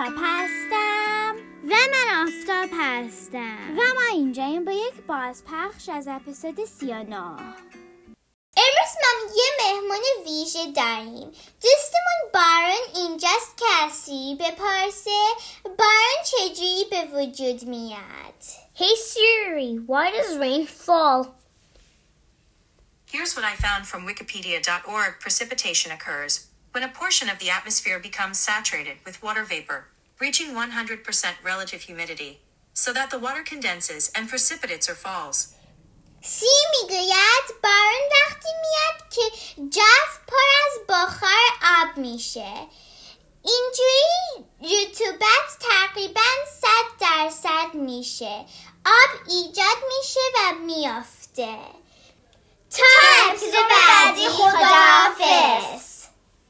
آفتاب هستم. و من آفتاب هستم. و ما اینجاییم با یک بازپخش از اپیزود 39 امروز ما یه مهمون ویژه داریم. دوستمون بارون اینجاست کسی به پارسه بارون چجوری به وجود میاد. Hey Siri, why does rain fall? Here's what I found from Wikipedia.org Precipitation occurs. when a portion of the atmosphere becomes saturated with water vapor, reaching 100% relative humidity, so that the water condenses and precipitates or falls. سی میگوید بارون وقتی میاد که جو پر از بخار آب میشه اینجوری رطوبت تقریبا 100 درصد میشه آب ایجاد میشه و میافته تا اپیزود بعدی خداحافظ